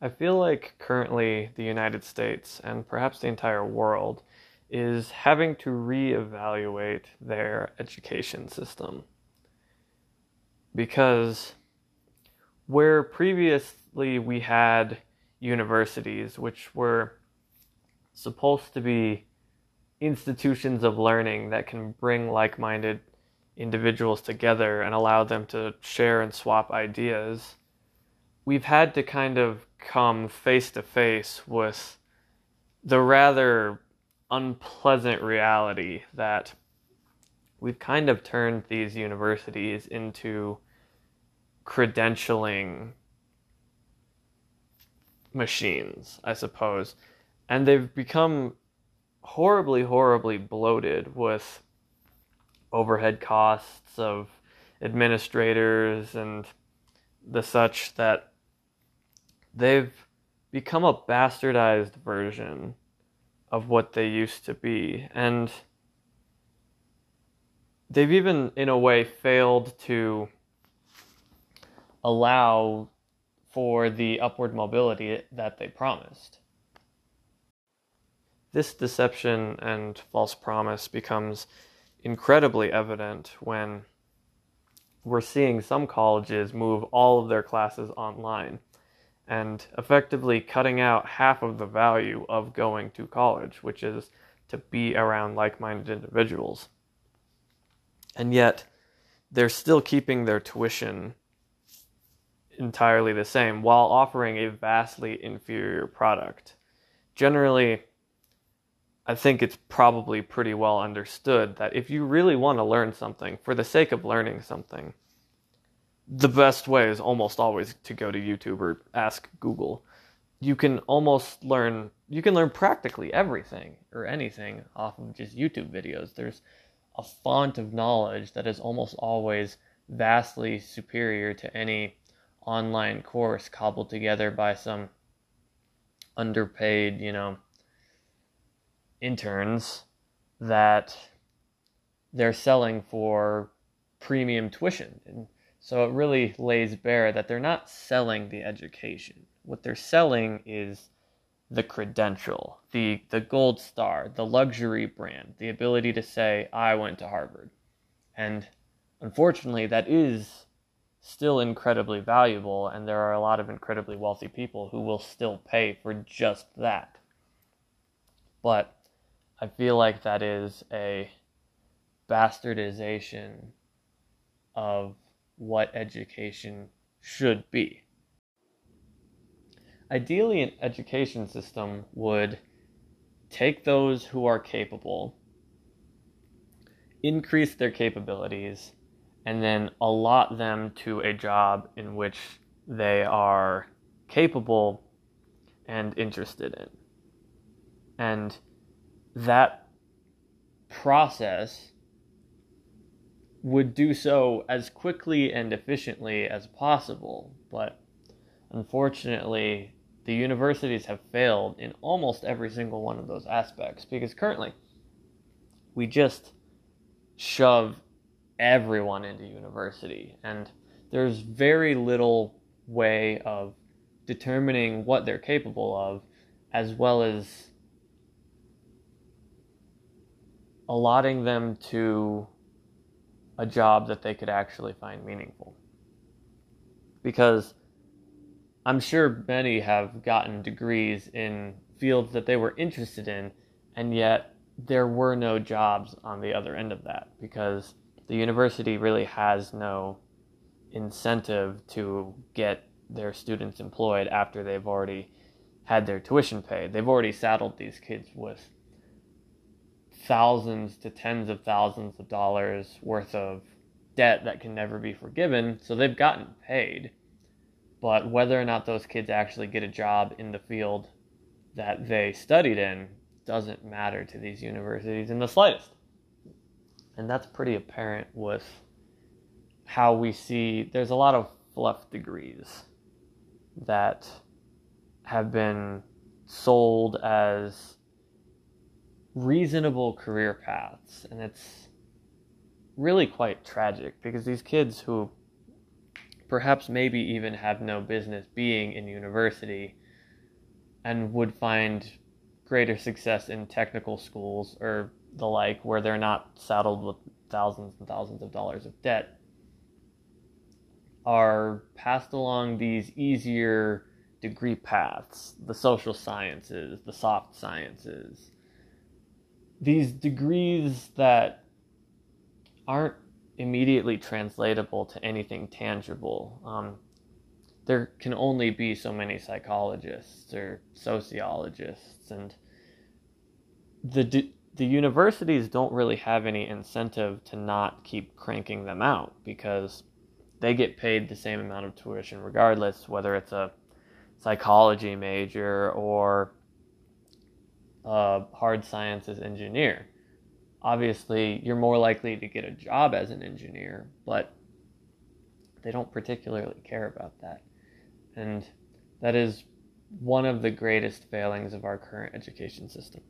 I feel like currently the United States and perhaps the entire world is having to reevaluate their education system. Because where previously we had universities, which were supposed to be institutions of learning that can bring like minded individuals together and allow them to share and swap ideas, we've had to kind of come face to face with the rather unpleasant reality that we've kind of turned these universities into credentialing machines, I suppose. And they've become horribly, horribly bloated with overhead costs of administrators and the such that they've become a bastardized version of what they used to be. And they've even, in a way, failed to allow for the upward mobility that they promised. This deception and false promise becomes incredibly evident when we're seeing some colleges move all of their classes online and effectively cutting out half of the value of going to college, which is to be around like minded individuals. And yet, they're still keeping their tuition entirely the same while offering a vastly inferior product. Generally, I think it's probably pretty well understood that if you really want to learn something for the sake of learning something, the best way is almost always to go to YouTube or ask Google. You can almost learn you can learn practically everything or anything off of just YouTube videos. There's a font of knowledge that is almost always vastly superior to any online course cobbled together by some underpaid, you know, interns that they're selling for premium tuition. And so it really lays bare that they're not selling the education. What they're selling is the credential, the, the gold star, the luxury brand, the ability to say, I went to Harvard. And unfortunately, that is still incredibly valuable, and there are a lot of incredibly wealthy people who will still pay for just that. But I feel like that is a bastardization of what education should be. Ideally, an education system would take those who are capable, increase their capabilities, and then allot them to a job in which they are capable and interested in. And that process would do so as quickly and efficiently as possible. But unfortunately, the universities have failed in almost every single one of those aspects because currently we just shove everyone into university and there's very little way of determining what they're capable of as well as allotting them to a job that they could actually find meaningful. Because I'm sure many have gotten degrees in fields that they were interested in, and yet there were no jobs on the other end of that because the university really has no incentive to get their students employed after they've already had their tuition paid. They've already saddled these kids with thousands to tens of thousands of dollars worth of debt that can never be forgiven, so they've gotten paid. But whether or not those kids actually get a job in the field that they studied in doesn't matter to these universities in the slightest. And that's pretty apparent with how we see there's a lot of fluff degrees that have been sold as reasonable career paths. And it's really quite tragic because these kids who perhaps maybe even have no business being in university and would find greater success in technical schools or the like, where they're not saddled with thousands and thousands of dollars of debt, are passed along these easier degree paths the social sciences, the soft sciences. These degrees that aren't immediately translatable to anything tangible. Um, there can only be so many psychologists or sociologists, and the the universities don't really have any incentive to not keep cranking them out because they get paid the same amount of tuition regardless, whether it's a psychology major or a hard sciences engineer. Obviously, you're more likely to get a job as an engineer, but they don't particularly care about that. And that is one of the greatest failings of our current education system.